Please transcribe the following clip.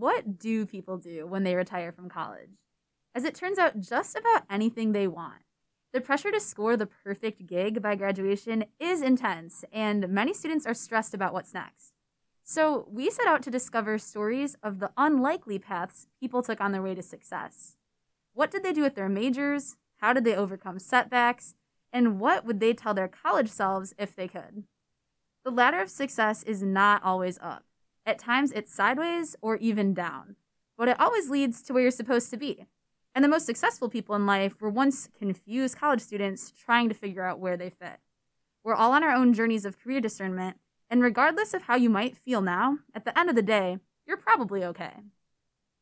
what do people do when they retire from college? As it turns out, just about anything they want. The pressure to score the perfect gig by graduation is intense, and many students are stressed about what's next. So, we set out to discover stories of the unlikely paths people took on their way to success. What did they do with their majors? How did they overcome setbacks? And what would they tell their college selves if they could? The ladder of success is not always up. At times, it's sideways or even down, but it always leads to where you're supposed to be. And the most successful people in life were once confused college students trying to figure out where they fit. We're all on our own journeys of career discernment, and regardless of how you might feel now, at the end of the day, you're probably okay.